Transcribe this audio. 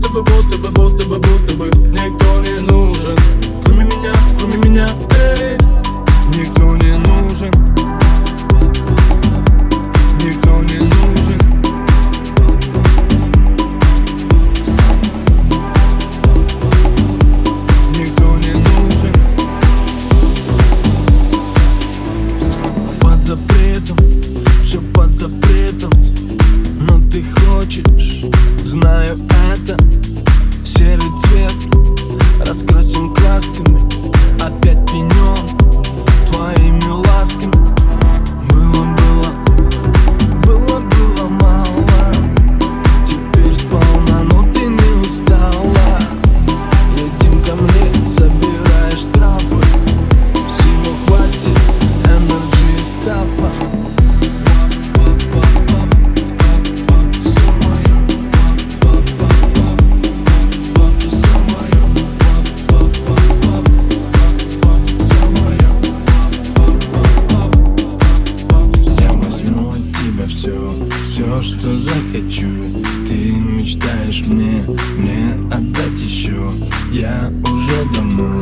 bottom, bottom, bottom, bottom, bottom, bottom, bottom, bottom, bottom, bottom, bottom, bottom, asking что захочу. Ты мечтаешь мне, мне отдать еще Я уже давно